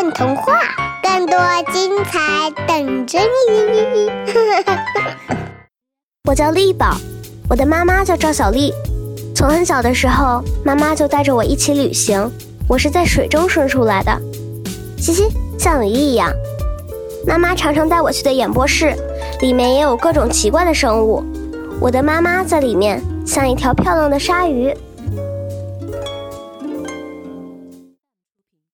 看童话更多精彩等着你。我叫丽宝我的妈妈叫赵小丽从很小的时候妈妈就带着我一起旅行我是在水中生出来的。嘻嘻像鱼一样。妈妈常常带我去的演播室里面也有各种奇怪的生物。我的妈妈在里面像一条漂亮的鲨鱼。